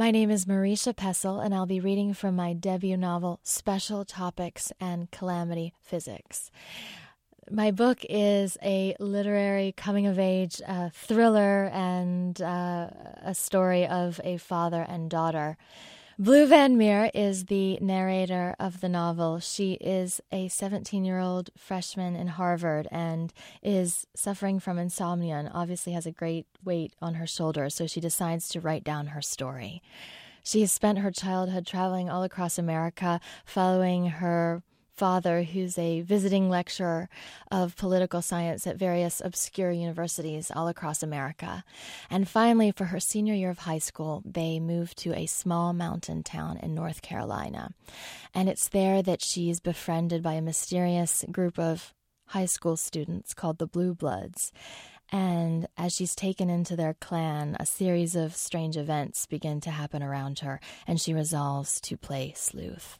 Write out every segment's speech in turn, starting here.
My name is Marisha Pessl, and I'll be reading from my debut novel, Special Topics in Calamity Physics. My book is a literary coming of age uh, thriller and uh, a story of a father and daughter. Blue Van Meer is the narrator of the novel. She is a 17 year old freshman in Harvard and is suffering from insomnia and obviously has a great weight on her shoulders, so she decides to write down her story. She has spent her childhood traveling all across America, following her father, who's a visiting lecturer of political science at various obscure universities all across America. And finally, for her senior year of high school, they moved to a small mountain town in North Carolina. And it's there that she's befriended by a mysterious group of high school students called the Blue Bloods. And as she's taken into their clan, a series of strange events begin to happen around her, and she resolves to play sleuth.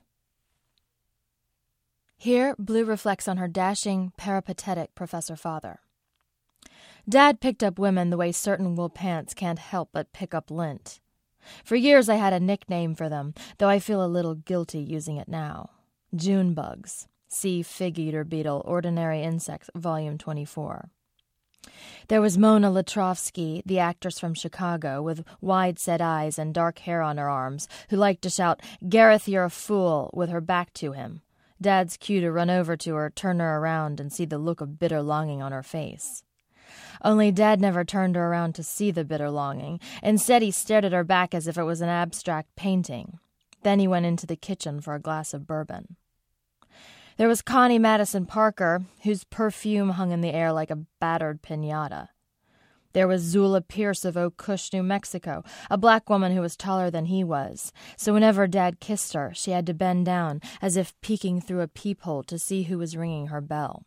Here, Blue reflects on her dashing, peripatetic professor father. Dad picked up women the way certain wool pants can't help but pick up lint. For years I had a nickname for them, though I feel a little guilty using it now. June bugs. See Fig Eater Beetle, Ordinary Insects, Volume 24. There was Mona Latrovsky, the actress from Chicago, with wide set eyes and dark hair on her arms, who liked to shout, Gareth, you're a fool, with her back to him. Dad's cue to run over to her, turn her around, and see the look of bitter longing on her face. Only Dad never turned her around to see the bitter longing. Instead, he stared at her back as if it was an abstract painting. Then he went into the kitchen for a glass of bourbon. There was Connie Madison Parker, whose perfume hung in the air like a battered pinata. There was Zula Pierce of Eau Couche, New Mexico, a black woman who was taller than he was. So whenever Dad kissed her, she had to bend down, as if peeking through a peephole to see who was ringing her bell.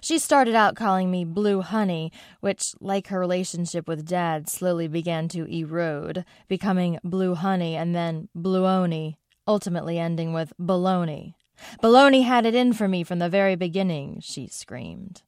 She started out calling me Blue Honey, which, like her relationship with Dad, slowly began to erode, becoming Blue Honey and then Bluoni, ultimately ending with Baloney. Baloney had it in for me from the very beginning, she screamed.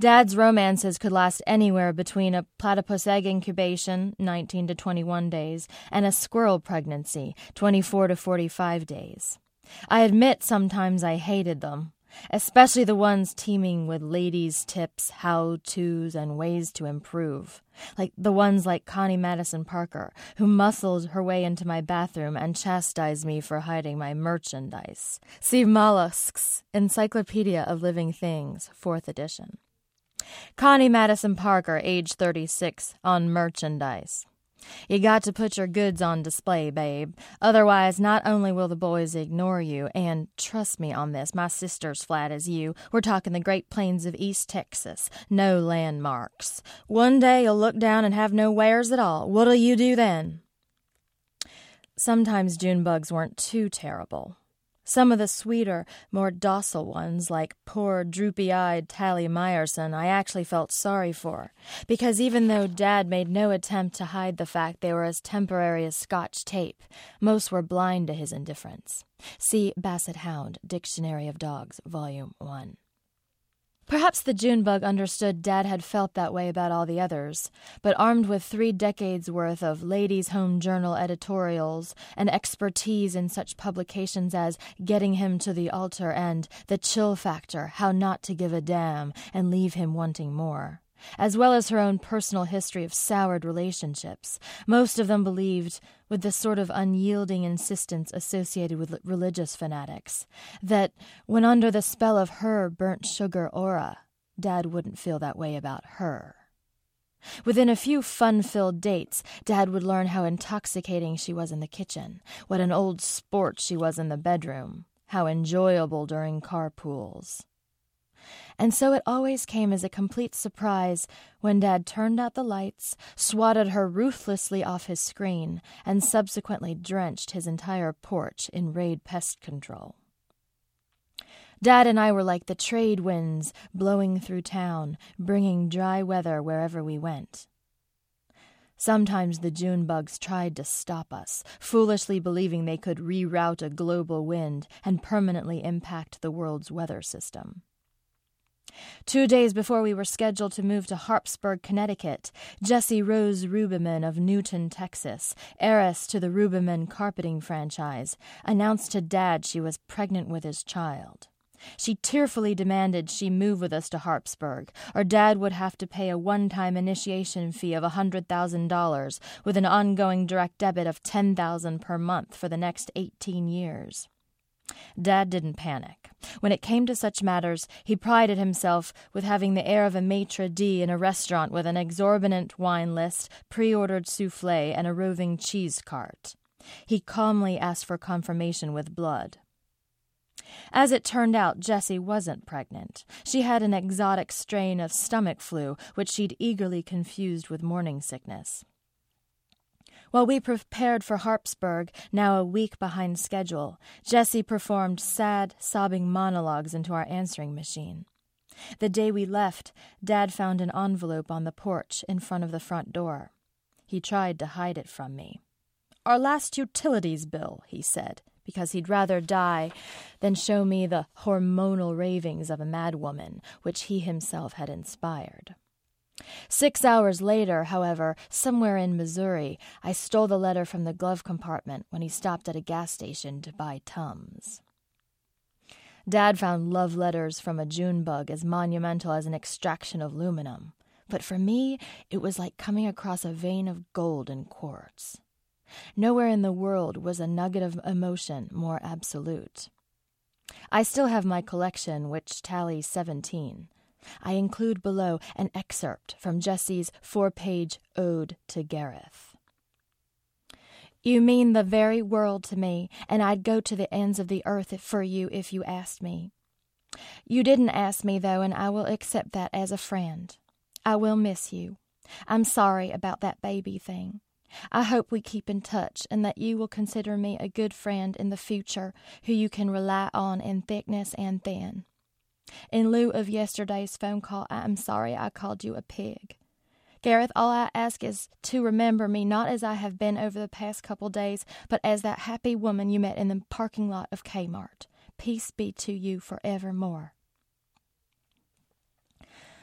Dad's romances could last anywhere between a platypus egg incubation, 19 to 21 days, and a squirrel pregnancy, 24 to 45 days. I admit sometimes I hated them, especially the ones teeming with ladies' tips, how to's, and ways to improve. Like the ones like Connie Madison Parker, who muscled her way into my bathroom and chastised me for hiding my merchandise. See Mollusks, Encyclopedia of Living Things, 4th edition. Connie Madison Parker, age 36, on merchandise. You got to put your goods on display, babe. Otherwise, not only will the boys ignore you, and trust me on this, my sister's flat as you. We're talking the Great Plains of East Texas. No landmarks. One day you'll look down and have no wares at all. What'll you do then? Sometimes June bugs weren't too terrible. Some of the sweeter, more docile ones, like poor droopy eyed Tally Meyerson, I actually felt sorry for, because even though Dad made no attempt to hide the fact they were as temporary as Scotch tape, most were blind to his indifference. See Basset Hound, Dictionary of Dogs, Volume 1. Perhaps the June bug understood Dad had felt that way about all the others, but armed with three decades worth of Ladies' Home Journal editorials and expertise in such publications as Getting Him to the Altar and The Chill Factor How Not to Give a Damn and Leave Him Wanting More as well as her own personal history of soured relationships. Most of them believed, with the sort of unyielding insistence associated with religious fanatics, that when under the spell of her burnt sugar aura, Dad wouldn't feel that way about her. Within a few fun filled dates, Dad would learn how intoxicating she was in the kitchen, what an old sport she was in the bedroom, how enjoyable during carpools and so it always came as a complete surprise when Dad turned out the lights, swatted her ruthlessly off his screen, and subsequently drenched his entire porch in raid pest control. Dad and I were like the trade winds blowing through town, bringing dry weather wherever we went. Sometimes the June bugs tried to stop us, foolishly believing they could reroute a global wind and permanently impact the world's weather system. Two days before we were scheduled to move to Harpsburg, Connecticut, Jessie Rose Rubeman of Newton, Texas, heiress to the Rubeman carpeting franchise, announced to Dad she was pregnant with his child. She tearfully demanded she move with us to Harpsburg, or Dad would have to pay a one time initiation fee of a $100,000 with an ongoing direct debit of 10,000 per month for the next 18 years. Dad didn't panic. When it came to such matters, he prided himself with having the air of a maitre d' in a restaurant with an exorbitant wine list, pre ordered souffle, and a roving cheese cart. He calmly asked for confirmation with blood. As it turned out, Jessie wasn't pregnant. She had an exotic strain of stomach flu, which she'd eagerly confused with morning sickness. While we prepared for Harpsburg, now a week behind schedule, Jessie performed sad, sobbing monologues into our answering machine. The day we left, Dad found an envelope on the porch in front of the front door. He tried to hide it from me. Our last utilities bill, he said, because he'd rather die than show me the hormonal ravings of a madwoman which he himself had inspired. Six hours later, however, somewhere in Missouri, I stole the letter from the glove compartment when he stopped at a gas station to buy Tums. Dad found love letters from a June bug as monumental as an extraction of aluminum, but for me, it was like coming across a vein of gold in quartz. Nowhere in the world was a nugget of emotion more absolute. I still have my collection, which tallies 17. I include below an excerpt from Jessie's four page Ode to Gareth. You mean the very world to me, and I'd go to the ends of the earth for you if you asked me. You didn't ask me, though, and I will accept that as a friend. I will miss you. I'm sorry about that baby thing. I hope we keep in touch and that you will consider me a good friend in the future who you can rely on in thickness and thin. In lieu of yesterday's phone call, I am sorry I called you a pig. Gareth, all I ask is to remember me not as I have been over the past couple days, but as that happy woman you met in the parking lot of Kmart. Peace be to you forevermore.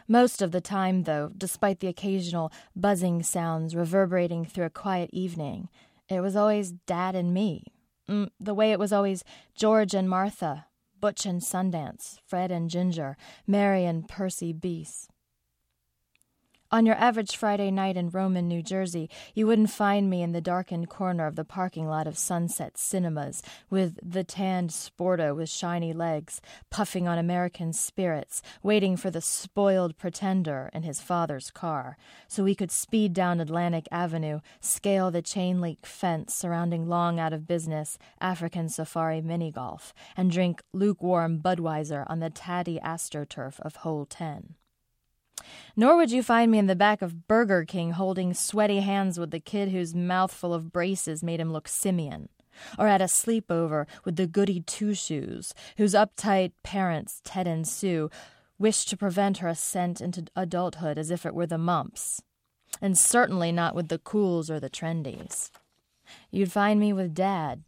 Most of the time, though, despite the occasional buzzing sounds reverberating through a quiet evening, it was always Dad and me. Mm, the way it was always George and Martha, Butch and Sundance, Fred and Ginger, Mary and Percy Bysshe. On your average Friday night in Roman, New Jersey, you wouldn't find me in the darkened corner of the parking lot of Sunset Cinemas with the tanned sporto with shiny legs, puffing on American spirits, waiting for the spoiled pretender in his father's car, so we could speed down Atlantic Avenue, scale the chain link fence surrounding long out of business African safari mini golf, and drink lukewarm Budweiser on the tatty astroturf of Hole 10. Nor would you find me in the back of Burger King holding sweaty hands with the kid whose mouthful of braces made him look simian, or at a sleepover with the goody two shoes, whose uptight parents, Ted and Sue, wished to prevent her ascent into adulthood as if it were the mumps, and certainly not with the cools or the trendies. You'd find me with Dad.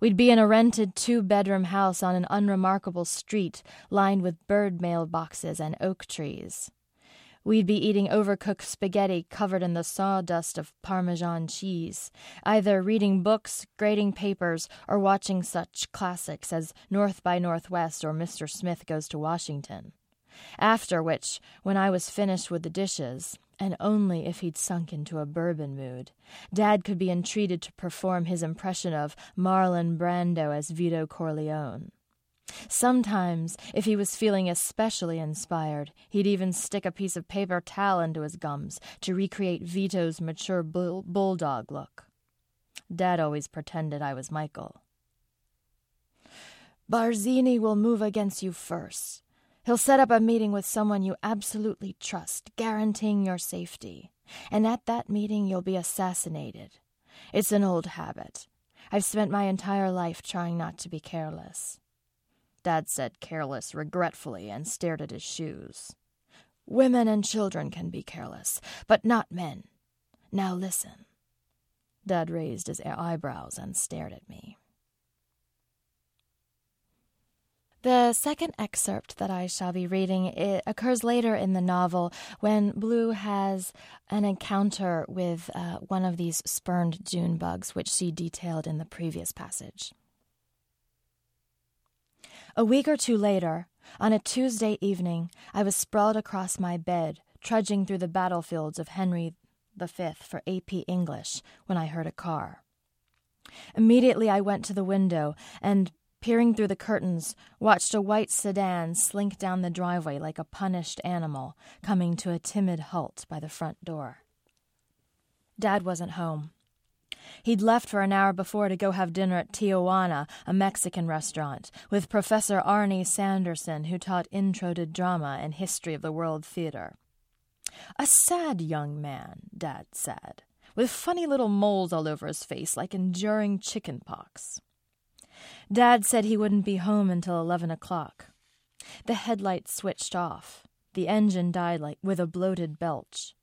We'd be in a rented two bedroom house on an unremarkable street lined with bird mailboxes and oak trees. We'd be eating overcooked spaghetti covered in the sawdust of Parmesan cheese, either reading books, grading papers, or watching such classics as North by Northwest or Mr. Smith Goes to Washington. After which, when I was finished with the dishes, and only if he'd sunk into a bourbon mood, Dad could be entreated to perform his impression of Marlon Brando as Vito Corleone. Sometimes, if he was feeling especially inspired, he'd even stick a piece of paper towel into his gums to recreate Vito's mature bull- bulldog look. Dad always pretended I was Michael. Barzini will move against you first. He'll set up a meeting with someone you absolutely trust, guaranteeing your safety. And at that meeting, you'll be assassinated. It's an old habit. I've spent my entire life trying not to be careless. Dad said careless regretfully and stared at his shoes. Women and children can be careless, but not men. Now listen. Dad raised his eyebrows and stared at me. The second excerpt that I shall be reading occurs later in the novel when Blue has an encounter with uh, one of these spurned June bugs, which she detailed in the previous passage. A week or two later, on a Tuesday evening, I was sprawled across my bed, trudging through the battlefields of Henry V for AP English, when I heard a car. Immediately I went to the window and peering through the curtains, watched a white sedan slink down the driveway like a punished animal, coming to a timid halt by the front door. Dad wasn't home. He'd left for an hour before to go have dinner at Tijuana, a Mexican restaurant, with Professor Arnie Sanderson, who taught Intro to Drama and History of the World Theater. A sad young man, Dad said, with funny little moles all over his face like enduring chicken pox. Dad said he wouldn't be home until eleven o'clock. The headlights switched off. The engine died like with a bloated belch.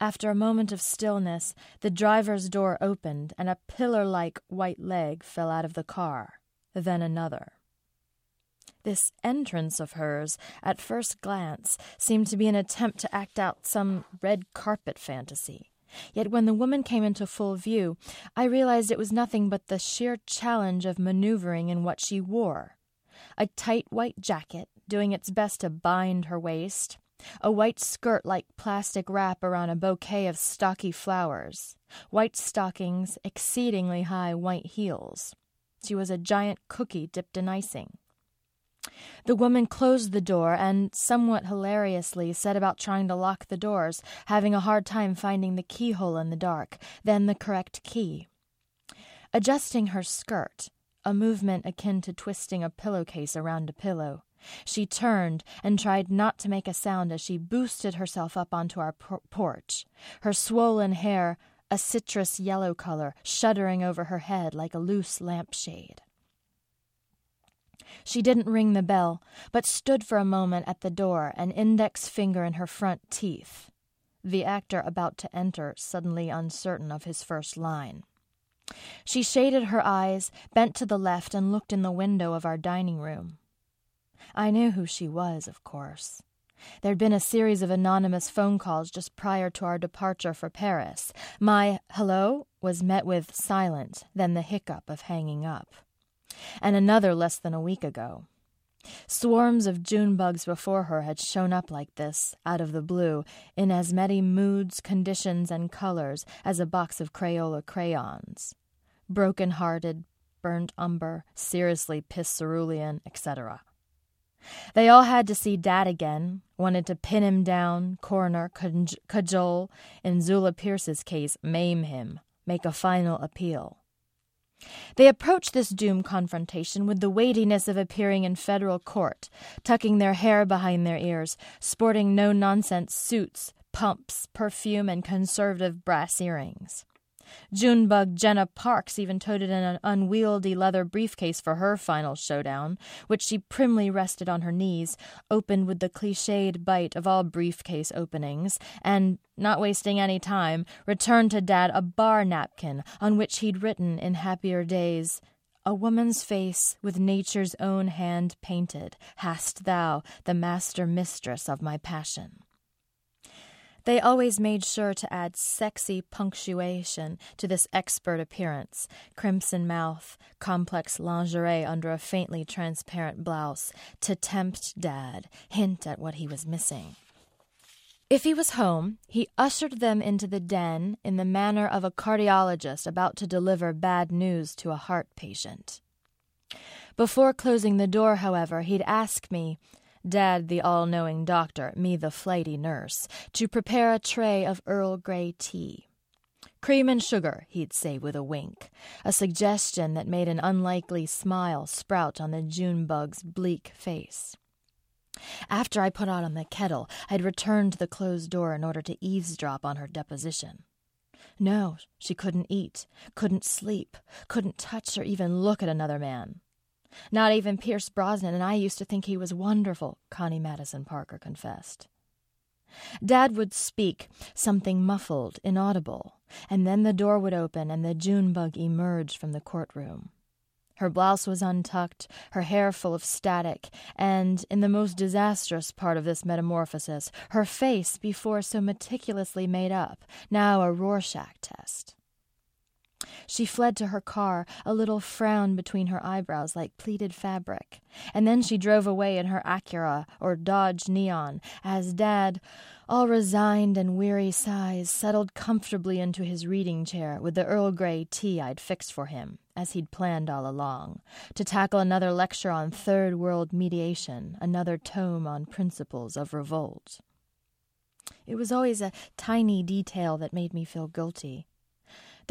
After a moment of stillness, the driver's door opened and a pillar like white leg fell out of the car, then another. This entrance of hers, at first glance, seemed to be an attempt to act out some red carpet fantasy. Yet when the woman came into full view, I realized it was nothing but the sheer challenge of maneuvering in what she wore a tight white jacket, doing its best to bind her waist, a white skirt like plastic wrap around a bouquet of stocky flowers, white stockings, exceedingly high white heels. She was a giant cookie dipped in icing. The woman closed the door and, somewhat hilariously, set about trying to lock the doors, having a hard time finding the keyhole in the dark, then the correct key. Adjusting her skirt, a movement akin to twisting a pillowcase around a pillow, she turned and tried not to make a sound as she boosted herself up onto our por- porch, her swollen hair a citrus yellow color shuddering over her head like a loose lampshade. She didn't ring the bell, but stood for a moment at the door, an index finger in her front teeth. The actor about to enter, suddenly uncertain of his first line. She shaded her eyes, bent to the left, and looked in the window of our dining room. I knew who she was, of course. There'd been a series of anonymous phone calls just prior to our departure for Paris. My hello was met with silence, then the hiccup of hanging up and another less than a week ago. Swarms of June bugs before her had shown up like this, out of the blue, in as many moods, conditions, and colors as a box of Crayola crayons. Broken hearted, burnt umber, seriously piss cerulean, etc. They all had to see Dad again, wanted to pin him down, corner, cajole, in Zula Pierce's case, maim him, make a final appeal. They approached this doom confrontation with the weightiness of appearing in federal court, tucking their hair behind their ears, sporting no nonsense suits, pumps, perfume, and conservative brass earrings. Junebug Jenna Parks even toted in an unwieldy leather briefcase for her final showdown, which she primly rested on her knees, opened with the cliched bite of all briefcase openings, and, not wasting any time, returned to Dad a bar napkin on which he'd written in happier days, a woman's face with nature's own hand painted, hast thou, the master mistress of my passion. They always made sure to add sexy punctuation to this expert appearance crimson mouth, complex lingerie under a faintly transparent blouse, to tempt Dad, hint at what he was missing. If he was home, he ushered them into the den in the manner of a cardiologist about to deliver bad news to a heart patient. Before closing the door, however, he'd ask me, Dad, the all knowing doctor, me, the flighty nurse, to prepare a tray of Earl Grey tea. Cream and sugar, he'd say with a wink, a suggestion that made an unlikely smile sprout on the June bug's bleak face. After I put out on the kettle, I'd return to the closed door in order to eavesdrop on her deposition. No, she couldn't eat, couldn't sleep, couldn't touch or even look at another man. Not even Pierce Brosnan, and I used to think he was wonderful, Connie Madison Parker confessed. Dad would speak, something muffled, inaudible, and then the door would open and the June bug emerge from the courtroom. Her blouse was untucked, her hair full of static, and, in the most disastrous part of this metamorphosis, her face, before so meticulously made up, now a Rorschach test. She fled to her car, a little frown between her eyebrows like pleated fabric, and then she drove away in her Acura or Dodge Neon as Dad, all resigned and weary sighs, settled comfortably into his reading chair with the Earl Grey tea I'd fixed for him, as he'd planned all along, to tackle another lecture on Third World mediation, another tome on principles of revolt. It was always a tiny detail that made me feel guilty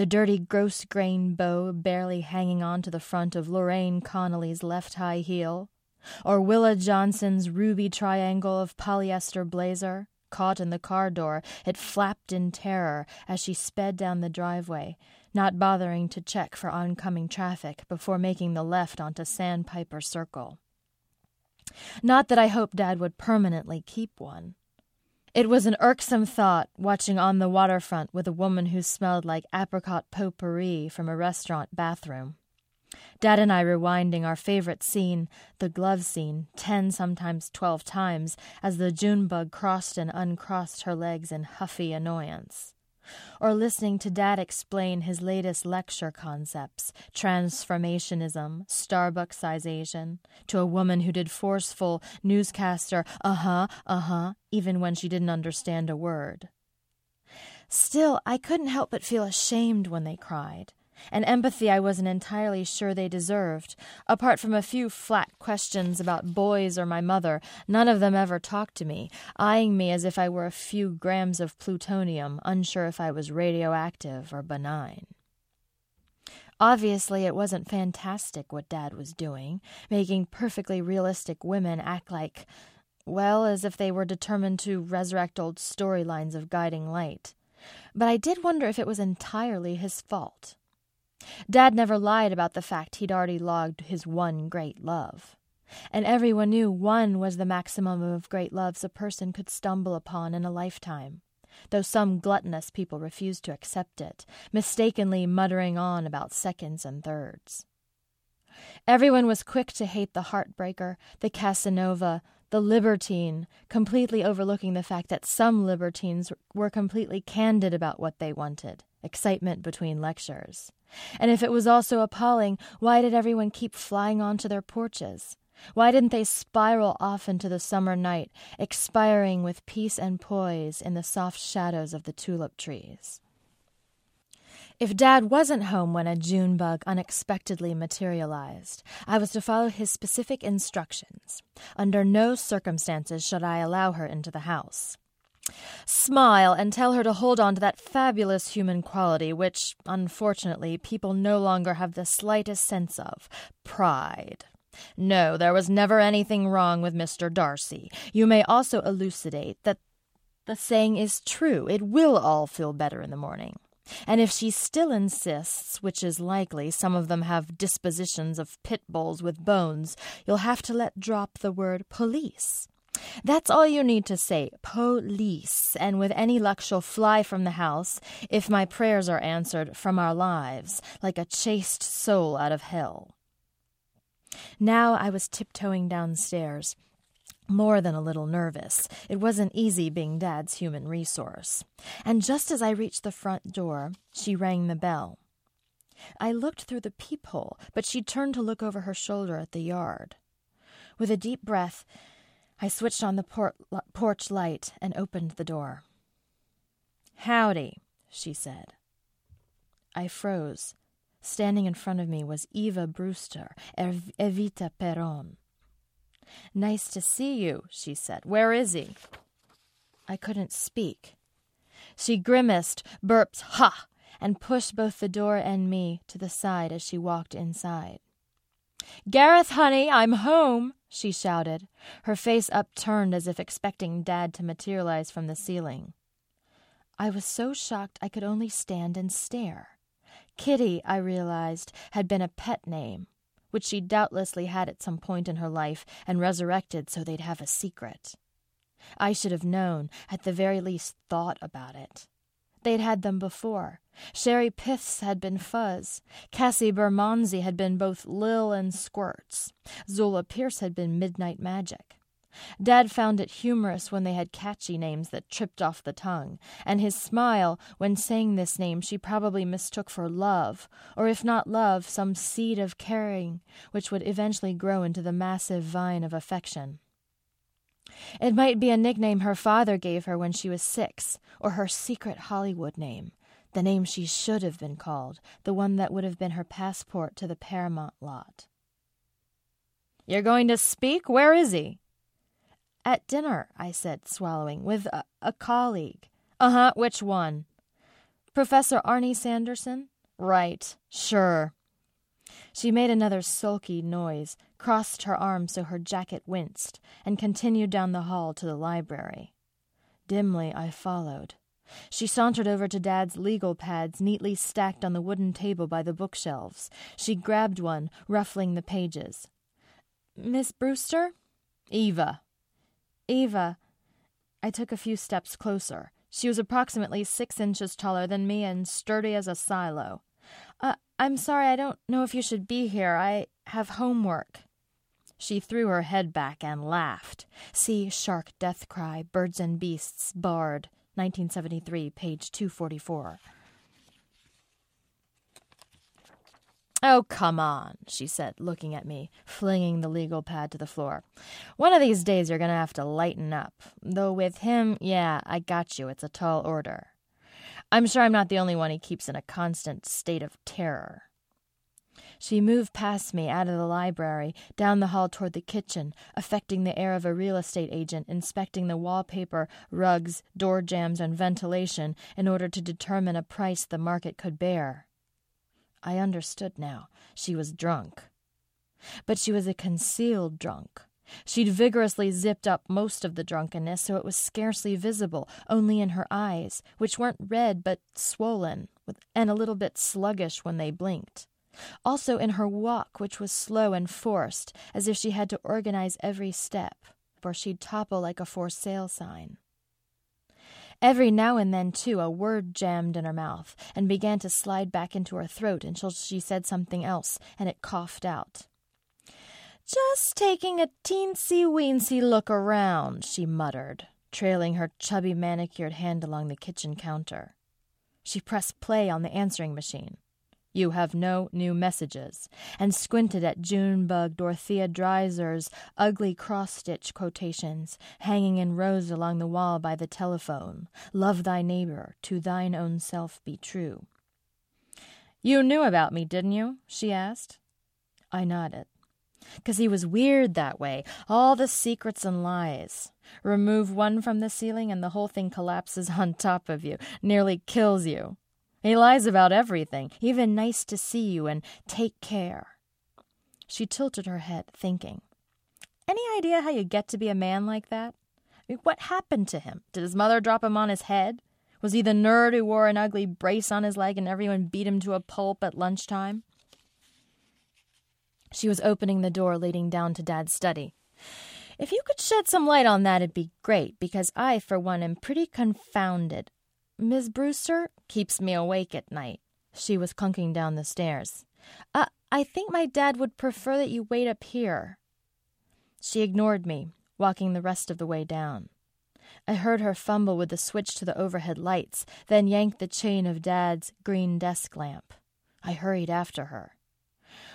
the dirty grosgrain bow barely hanging on to the front of Lorraine Connolly's left high heel, or Willa Johnson's ruby triangle of polyester blazer. Caught in the car door, it flapped in terror as she sped down the driveway, not bothering to check for oncoming traffic before making the left onto Sandpiper Circle. Not that I hoped Dad would permanently keep one. It was an irksome thought watching on the waterfront with a woman who smelled like apricot potpourri from a restaurant bathroom. Dad and I rewinding our favorite scene, the glove scene, ten, sometimes twelve times, as the June bug crossed and uncrossed her legs in huffy annoyance or listening to Dad explain his latest lecture concepts transformationism, Starbucksization to a woman who did forceful newscaster uh huh, uh huh, even when she didn't understand a word. Still, I couldn't help but feel ashamed when they cried and empathy I wasn't entirely sure they deserved. Apart from a few flat questions about boys or my mother, none of them ever talked to me, eyeing me as if I were a few grams of plutonium, unsure if I was radioactive or benign. Obviously, it wasn't fantastic what Dad was doing, making perfectly realistic women act like, well, as if they were determined to resurrect old storylines of guiding light. But I did wonder if it was entirely his fault. Dad never lied about the fact he'd already logged his one great love. And everyone knew one was the maximum of great loves a person could stumble upon in a lifetime, though some gluttonous people refused to accept it, mistakenly muttering on about seconds and thirds. Everyone was quick to hate the heartbreaker, the Casanova, the libertine, completely overlooking the fact that some libertines were completely candid about what they wanted excitement between lectures. And if it was also appalling, why did everyone keep flying onto their porches? Why didn't they spiral off into the summer night, expiring with peace and poise in the soft shadows of the tulip trees? If Dad wasn't home when a June bug unexpectedly materialized, I was to follow his specific instructions. Under no circumstances should I allow her into the house. Smile and tell her to hold on to that fabulous human quality which, unfortunately, people no longer have the slightest sense of pride. No, there was never anything wrong with Mr. Darcy. You may also elucidate that the saying is true. It will all feel better in the morning. And if she still insists, which is likely, some of them have dispositions of pit bulls with bones, you'll have to let drop the word police. That's all you need to say, police, and with any luck she'll fly from the house, if my prayers are answered, from our lives, like a chaste soul out of hell. Now I was tiptoeing downstairs more than a little nervous. It wasn't easy being Dad's human resource. And just as I reached the front door, she rang the bell. I looked through the peephole, but she turned to look over her shoulder at the yard. With a deep breath, I switched on the por- porch light and opened the door. Howdy, she said. I froze. Standing in front of me was Eva Brewster, Evita Peron. Nice to see you, she said. Where is he? I couldn't speak. She grimaced, burped, ha, and pushed both the door and me to the side as she walked inside. Gareth, honey, I'm home, she shouted, her face upturned as if expecting Dad to materialize from the ceiling. I was so shocked I could only stand and stare. Kitty, I realized, had been a pet name, which she doubtlessly had at some point in her life and resurrected so they'd have a secret. I should have known, at the very least thought about it. They'd had them before. Sherry Piths had been Fuzz. Cassie Bermondsey had been both Lil and Squirts. Zola Pierce had been Midnight Magic. Dad found it humorous when they had catchy names that tripped off the tongue, and his smile when saying this name she probably mistook for love, or if not love, some seed of caring which would eventually grow into the massive vine of affection. It might be a nickname her father gave her when she was six, or her secret Hollywood name, the name she should have been called, the one that would have been her passport to the Paramount lot. You're going to speak? Where is he? At dinner, I said, swallowing, with a, a colleague. Uh huh, which one? Professor Arnie Sanderson? Right, sure. She made another sulky noise, crossed her arms so her jacket winced, and continued down the hall to the library. Dimly, I followed. She sauntered over to Dad's legal pads neatly stacked on the wooden table by the bookshelves. She grabbed one, ruffling the pages. Miss Brewster? Eva. Eva. I took a few steps closer. She was approximately six inches taller than me and sturdy as a silo. Uh, I'm sorry, I don't know if you should be here. I have homework. She threw her head back and laughed. See Shark Death Cry, Birds and Beasts, Bard, 1973, page 244. Oh, come on, she said, looking at me, flinging the legal pad to the floor. One of these days you're going to have to lighten up. Though with him, yeah, I got you. It's a tall order. I'm sure I'm not the only one he keeps in a constant state of terror. She moved past me out of the library, down the hall toward the kitchen, affecting the air of a real estate agent inspecting the wallpaper, rugs, door jambs, and ventilation in order to determine a price the market could bear. I understood now. She was drunk. But she was a concealed drunk. She'd vigorously zipped up most of the drunkenness so it was scarcely visible, only in her eyes, which weren't red but swollen, and a little bit sluggish when they blinked. Also in her walk, which was slow and forced, as if she had to organize every step, or she'd topple like a for sale sign. Every now and then, too, a word jammed in her mouth and began to slide back into her throat until she said something else and it coughed out. Just taking a teensy weensy look around, she muttered, trailing her chubby manicured hand along the kitchen counter. She pressed play on the answering machine. You have no new messages, and squinted at Junebug Dorothea Dreiser's ugly cross stitch quotations hanging in rows along the wall by the telephone. Love thy neighbor, to thine own self be true. You knew about me, didn't you? she asked. I nodded. Because he was weird that way, all the secrets and lies. Remove one from the ceiling and the whole thing collapses on top of you, nearly kills you. He lies about everything, even nice to see you and take care. She tilted her head, thinking. Any idea how you get to be a man like that? I mean, what happened to him? Did his mother drop him on his head? Was he the nerd who wore an ugly brace on his leg and everyone beat him to a pulp at lunchtime? She was opening the door leading down to Dad's study. If you could shed some light on that, it'd be great, because I, for one, am pretty confounded. Miss Brewster keeps me awake at night. She was clunking down the stairs. Uh, I think my dad would prefer that you wait up here. She ignored me, walking the rest of the way down. I heard her fumble with the switch to the overhead lights, then yank the chain of Dad's green desk lamp. I hurried after her.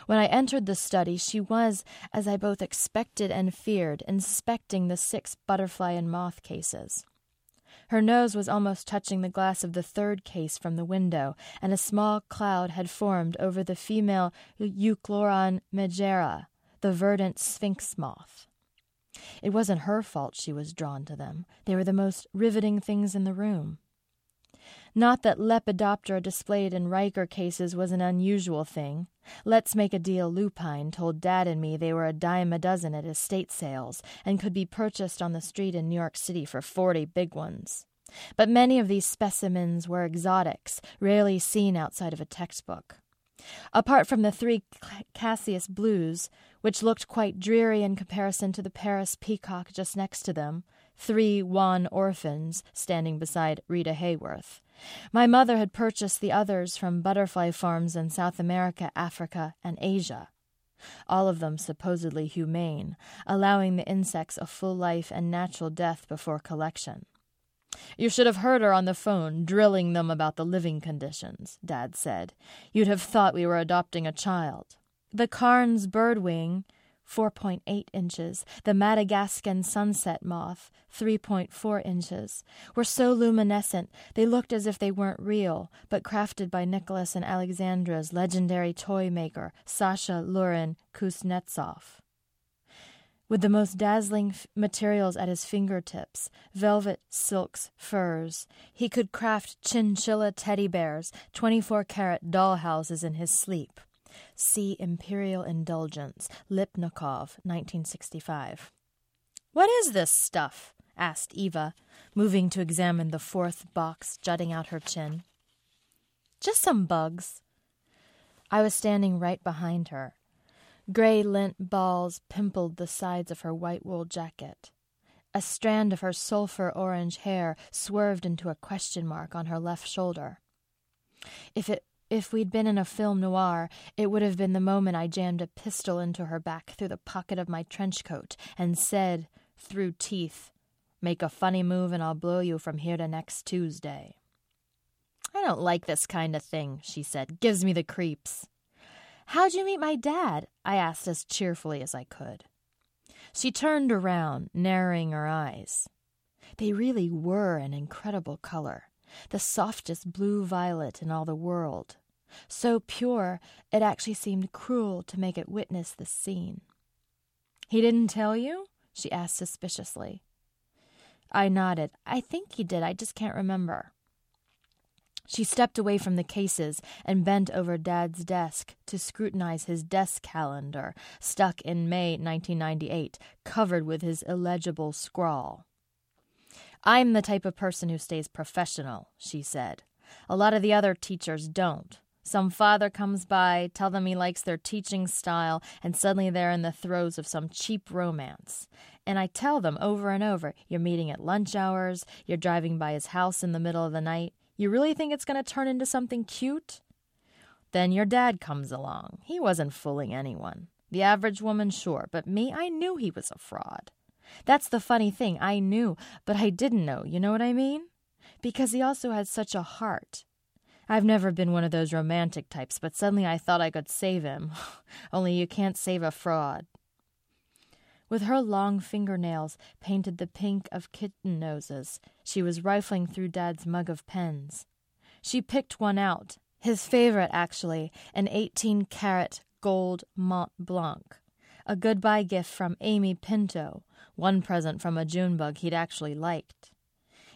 When I entered the study, she was, as I both expected and feared, inspecting the six butterfly and moth cases. Her nose was almost touching the glass of the third case from the window, and a small cloud had formed over the female Euchloron megaera, the verdant sphinx moth. It wasn't her fault she was drawn to them. They were the most riveting things in the room. Not that Lepidoptera displayed in Riker cases was an unusual thing. Let's Make a Deal Lupine told Dad and me they were a dime a dozen at estate sales and could be purchased on the street in New York City for forty big ones. But many of these specimens were exotics, rarely seen outside of a textbook. Apart from the three Cassius blues, which looked quite dreary in comparison to the Paris peacock just next to them, three wan orphans standing beside Rita Hayworth, My mother had purchased the others from butterfly farms in South America, Africa, and Asia. All of them supposedly humane, allowing the insects a full life and natural death before collection. You should have heard her on the phone, drilling them about the living conditions, Dad said. You'd have thought we were adopting a child. The Cairns birdwing 4.8 inches, the Madagascan sunset moth, 3.4 inches, were so luminescent they looked as if they weren't real, but crafted by Nicholas and Alexandra's legendary toy maker, Sasha Lurin Kuznetsov. With the most dazzling f- materials at his fingertips velvet, silks, furs he could craft chinchilla teddy bears, 24 carat doll houses in his sleep. See Imperial Indulgence, Lipnikov, 1965. What is this stuff? asked Eva, moving to examine the fourth box jutting out her chin. Just some bugs. I was standing right behind her. Gray lint balls pimpled the sides of her white wool jacket. A strand of her sulphur orange hair swerved into a question mark on her left shoulder. If it if we'd been in a film noir, it would have been the moment I jammed a pistol into her back through the pocket of my trench coat and said, through teeth, Make a funny move and I'll blow you from here to next Tuesday. I don't like this kind of thing, she said. Gives me the creeps. How'd you meet my dad? I asked as cheerfully as I could. She turned around, narrowing her eyes. They really were an incredible color the softest blue violet in all the world. So pure, it actually seemed cruel to make it witness this scene. He didn't tell you? she asked suspiciously. I nodded. I think he did, I just can't remember. She stepped away from the cases and bent over Dad's desk to scrutinize his desk calendar, stuck in May 1998, covered with his illegible scrawl. I'm the type of person who stays professional, she said. A lot of the other teachers don't. Some father comes by, tell them he likes their teaching style, and suddenly they're in the throes of some cheap romance. And I tell them over and over you're meeting at lunch hours, you're driving by his house in the middle of the night. You really think it's going to turn into something cute? Then your dad comes along. He wasn't fooling anyone. The average woman, sure, but me, I knew he was a fraud. That's the funny thing. I knew, but I didn't know. You know what I mean? Because he also had such a heart. I've never been one of those romantic types, but suddenly I thought I could save him. Only you can't save a fraud. With her long fingernails painted the pink of kitten noses, she was rifling through Dad's mug of pens. She picked one out, his favorite actually, an 18 carat gold Mont Blanc, a goodbye gift from Amy Pinto, one present from a June bug he'd actually liked.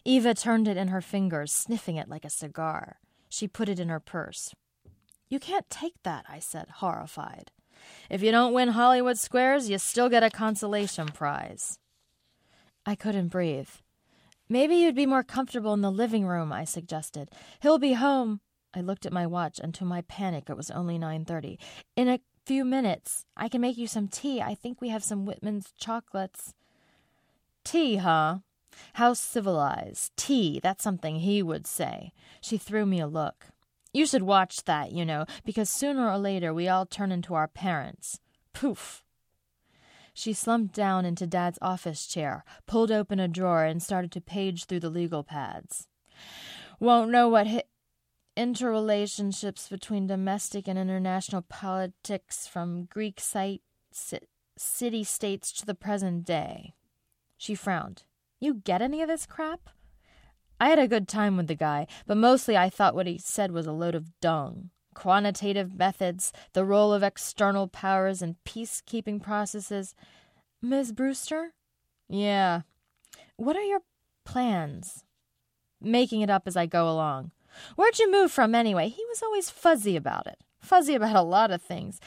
Eva turned it in her fingers, sniffing it like a cigar. She put it in her purse. You can't take that, I said, horrified. If you don't win Hollywood Squares, you still get a consolation prize. I couldn't breathe. Maybe you'd be more comfortable in the living room, I suggested. He'll be home. I looked at my watch, and to my panic, it was only 9.30. In a few minutes. I can make you some tea. I think we have some Whitman's chocolates. Tea, huh? How civilized. Tea, that's something he would say. She threw me a look. You should watch that, you know, because sooner or later we all turn into our parents. Poof. She slumped down into Dad's office chair, pulled open a drawer, and started to page through the legal pads. Won't know what hit interrelationships between domestic and international politics from Greek site, city states to the present day. She frowned. You get any of this crap? I had a good time with the guy, but mostly I thought what he said was a load of dung. Quantitative methods, the role of external powers in peacekeeping processes. Ms. Brewster? Yeah. What are your plans? Making it up as I go along. Where'd you move from anyway? He was always fuzzy about it. Fuzzy about a lot of things.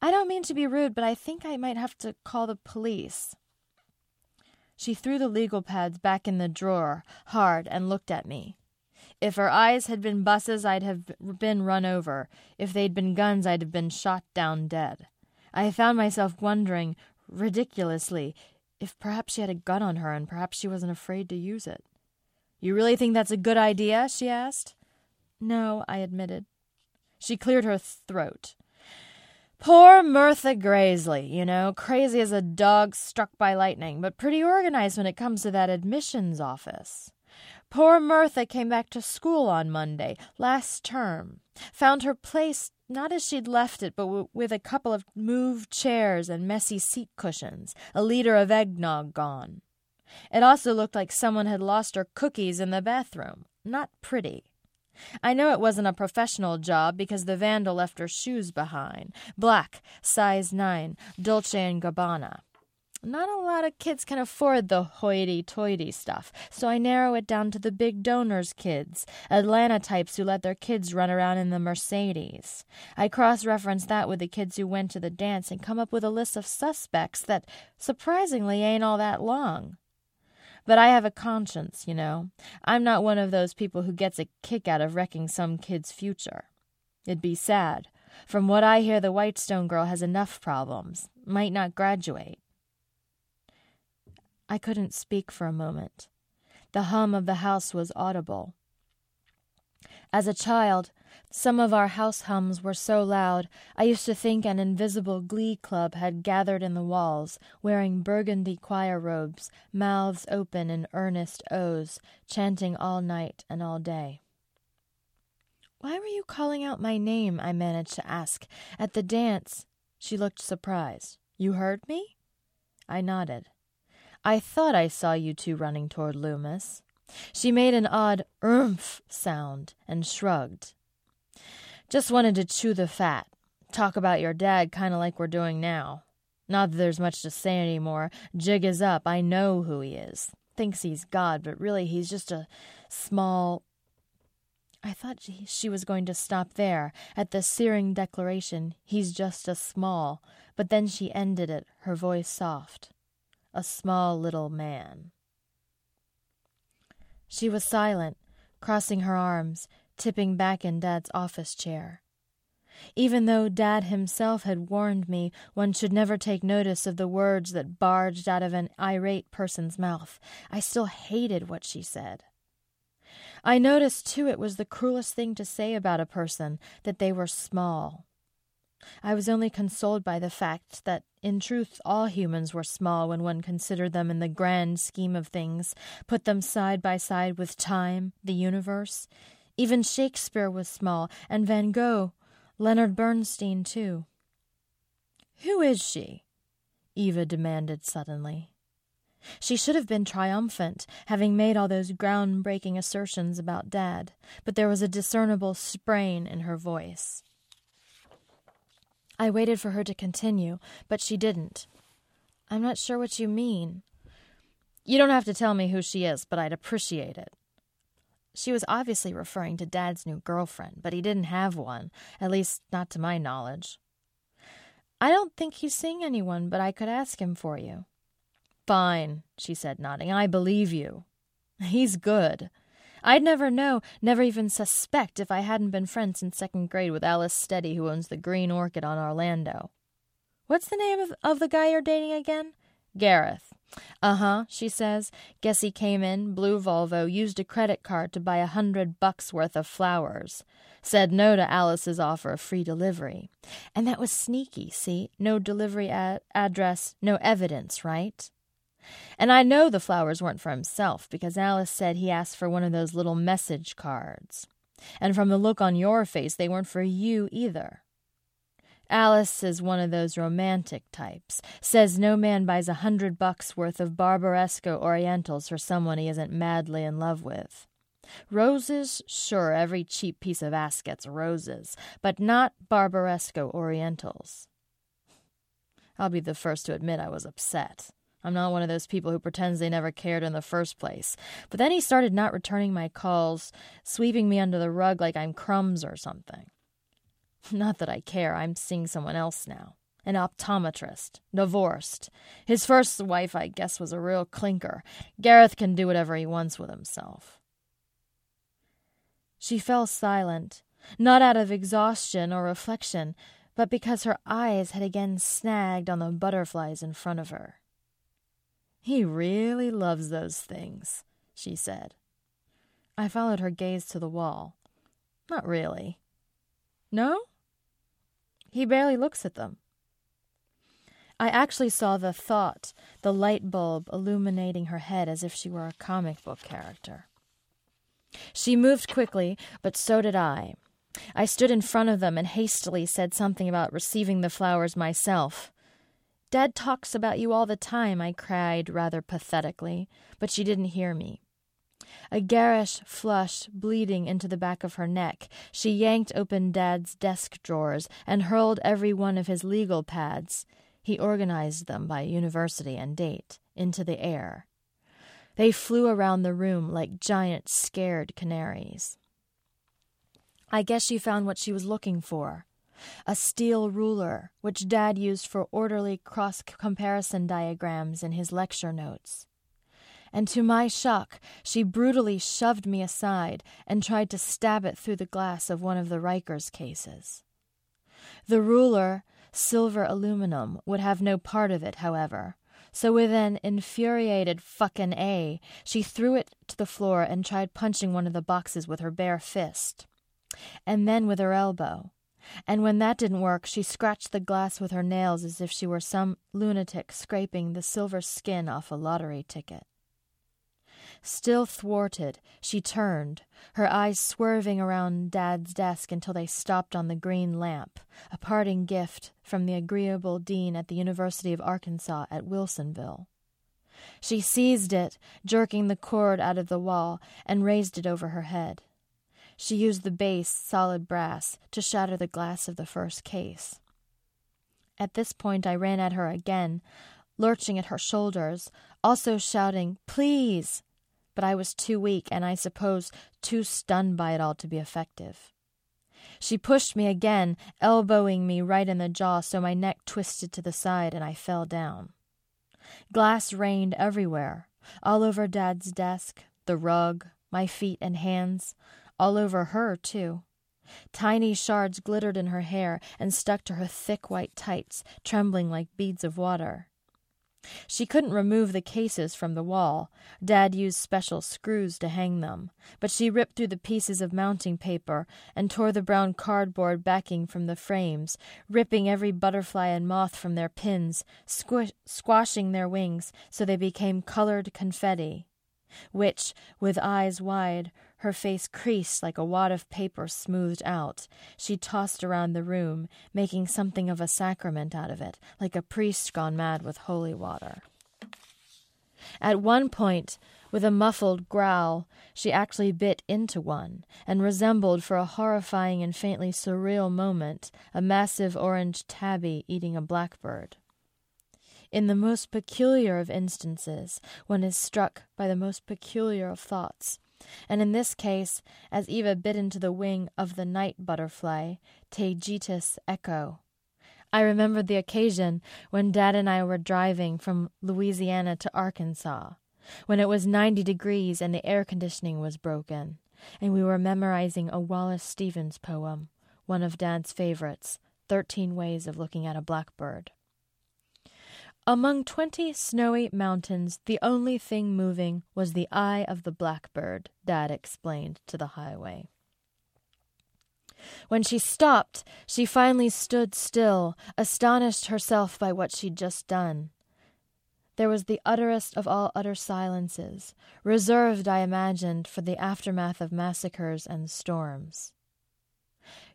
I don't mean to be rude, but I think I might have to call the police. She threw the legal pads back in the drawer, hard, and looked at me. If her eyes had been buses, I'd have been run over. If they'd been guns, I'd have been shot down dead. I found myself wondering, ridiculously, if perhaps she had a gun on her and perhaps she wasn't afraid to use it. You really think that's a good idea? she asked. No, I admitted. She cleared her throat. Poor Mirtha Graiseley, you know, crazy as a dog struck by lightning, but pretty organized when it comes to that admissions office. Poor Mirtha came back to school on Monday, last term. Found her place not as she'd left it, but w- with a couple of moved chairs and messy seat cushions, a liter of eggnog gone. It also looked like someone had lost her cookies in the bathroom. Not pretty. I know it wasn't a professional job because the vandal left her shoes behind. Black, size 9, Dolce and Gabbana. Not a lot of kids can afford the hoity toity stuff, so I narrow it down to the big donors' kids, Atlanta types who let their kids run around in the Mercedes. I cross reference that with the kids who went to the dance and come up with a list of suspects that, surprisingly, ain't all that long. But I have a conscience, you know. I'm not one of those people who gets a kick out of wrecking some kid's future. It'd be sad. From what I hear, the Whitestone girl has enough problems, might not graduate. I couldn't speak for a moment. The hum of the house was audible. As a child, some of our house hums were so loud I used to think an invisible glee club had gathered in the walls, wearing burgundy choir robes, mouths open in earnest oaths, chanting all night and all day. Why were you calling out my name? I managed to ask. At the dance. She looked surprised. You heard me? I nodded. I thought I saw you two running toward Loomis. She made an odd oomph sound and shrugged. Just wanted to chew the fat. Talk about your dad kind of like we're doing now. Not that there's much to say anymore. Jig is up. I know who he is. Thinks he's God, but really he's just a small. I thought she, she was going to stop there, at the searing declaration, he's just a small, but then she ended it, her voice soft a small little man. She was silent, crossing her arms, tipping back in Dad's office chair. Even though Dad himself had warned me one should never take notice of the words that barged out of an irate person's mouth, I still hated what she said. I noticed, too, it was the cruelest thing to say about a person that they were small. I was only consoled by the fact that, in truth, all humans were small when one considered them in the grand scheme of things, put them side by side with time, the universe. Even Shakespeare was small, and Van Gogh, Leonard Bernstein, too. Who is she? Eva demanded suddenly. She should have been triumphant, having made all those ground-breaking assertions about Dad, but there was a discernible sprain in her voice. I waited for her to continue, but she didn't. I'm not sure what you mean. You don't have to tell me who she is, but I'd appreciate it. She was obviously referring to Dad's new girlfriend, but he didn't have one, at least not to my knowledge. I don't think he's seeing anyone, but I could ask him for you. Fine, she said, nodding. I believe you. He's good. I'd never know, never even suspect if I hadn't been friends since second grade with Alice Steady, who owns the Green Orchid on Orlando. What's the name of, of the guy you're dating again? Gareth. Uh huh, she says. Guess he came in, blue Volvo, used a credit card to buy a hundred bucks worth of flowers. Said no to Alice's offer of free delivery. And that was sneaky, see? No delivery ad- address, no evidence, right? And I know the flowers weren't for himself because Alice said he asked for one of those little message cards. And from the look on your face, they weren't for you either. Alice is one of those romantic types. Says no man buys a hundred bucks worth of Barbaresco Orientals for someone he isn't madly in love with. Roses, sure, every cheap piece of ass gets roses, but not Barbaresco Orientals. I'll be the first to admit I was upset. I'm not one of those people who pretends they never cared in the first place. But then he started not returning my calls, sweeping me under the rug like I'm crumbs or something. Not that I care, I'm seeing someone else now. An optometrist, divorced. His first wife, I guess, was a real clinker. Gareth can do whatever he wants with himself. She fell silent, not out of exhaustion or reflection, but because her eyes had again snagged on the butterflies in front of her. He really loves those things, she said. I followed her gaze to the wall. Not really. No? He barely looks at them. I actually saw the thought, the light bulb illuminating her head as if she were a comic book character. She moved quickly, but so did I. I stood in front of them and hastily said something about receiving the flowers myself. Dad talks about you all the time, I cried rather pathetically, but she didn't hear me. A garish flush bleeding into the back of her neck, she yanked open Dad's desk drawers and hurled every one of his legal pads he organized them by university and date into the air. They flew around the room like giant scared canaries. I guess she found what she was looking for a steel ruler, which Dad used for orderly cross comparison diagrams in his lecture notes. And to my shock, she brutally shoved me aside and tried to stab it through the glass of one of the Rikers cases. The ruler, silver aluminum, would have no part of it, however. So, with an infuriated fucking A, she threw it to the floor and tried punching one of the boxes with her bare fist. And then with her elbow and when that didn't work, she scratched the glass with her nails as if she were some lunatic scraping the silver skin off a lottery ticket. Still thwarted, she turned, her eyes swerving around Dad's desk until they stopped on the green lamp, a parting gift from the agreeable dean at the University of Arkansas at Wilsonville. She seized it, jerking the cord out of the wall, and raised it over her head. She used the base, solid brass, to shatter the glass of the first case. At this point, I ran at her again, lurching at her shoulders, also shouting, Please! But I was too weak, and I suppose too stunned by it all to be effective. She pushed me again, elbowing me right in the jaw so my neck twisted to the side and I fell down. Glass rained everywhere, all over Dad's desk, the rug, my feet and hands all over her, too. Tiny shards glittered in her hair and stuck to her thick white tights, trembling like beads of water. She couldn't remove the cases from the wall. Dad used special screws to hang them, but she ripped through the pieces of mounting paper and tore the brown cardboard backing from the frames, ripping every butterfly and moth from their pins, squish- squashing their wings so they became colored confetti which, with eyes wide, her face creased like a wad of paper smoothed out, she tossed around the room, making something of a sacrament out of it, like a priest gone mad with holy water. At one point, with a muffled growl, she actually bit into one, and resembled for a horrifying and faintly surreal moment a massive orange tabby eating a blackbird. In the most peculiar of instances, one is struck by the most peculiar of thoughts. And in this case, as Eva bit into the wing of the night butterfly, Taygetis echo. I remembered the occasion when Dad and I were driving from Louisiana to Arkansas, when it was 90 degrees and the air conditioning was broken, and we were memorizing a Wallace Stevens poem, one of Dad's favorites, Thirteen Ways of Looking at a Blackbird. Among twenty snowy mountains, the only thing moving was the eye of the blackbird, Dad explained to the highway. When she stopped, she finally stood still, astonished herself by what she'd just done. There was the utterest of all utter silences, reserved, I imagined, for the aftermath of massacres and storms.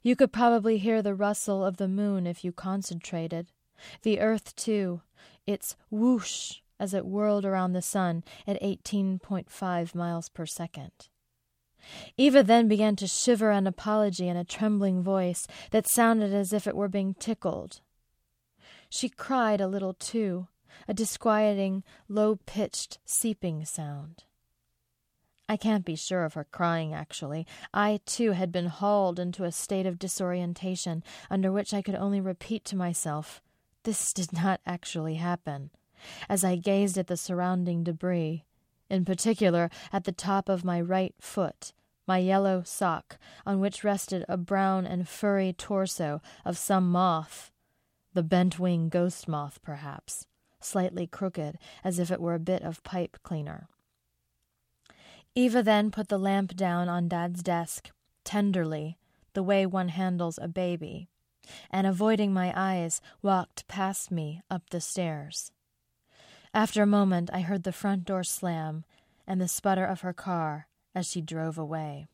You could probably hear the rustle of the moon if you concentrated. The earth, too, its whoosh as it whirled around the sun at 18.5 miles per second. Eva then began to shiver an apology in a trembling voice that sounded as if it were being tickled. She cried a little too, a disquieting, low pitched, seeping sound. I can't be sure of her crying, actually. I, too, had been hauled into a state of disorientation under which I could only repeat to myself, this did not actually happen. As I gazed at the surrounding debris, in particular at the top of my right foot, my yellow sock, on which rested a brown and furry torso of some moth, the bent wing ghost moth, perhaps, slightly crooked, as if it were a bit of pipe cleaner. Eva then put the lamp down on Dad's desk, tenderly, the way one handles a baby, and avoiding my eyes, walked past me up the stairs. After a moment, I heard the front door slam and the sputter of her car as she drove away.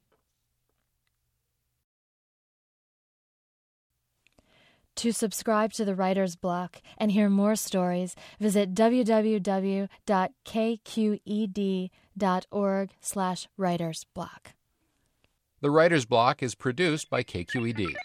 To subscribe to the Writer's Block and hear more stories, visit www.kqed.org slash writersblock. The Writer's Block is produced by KQED.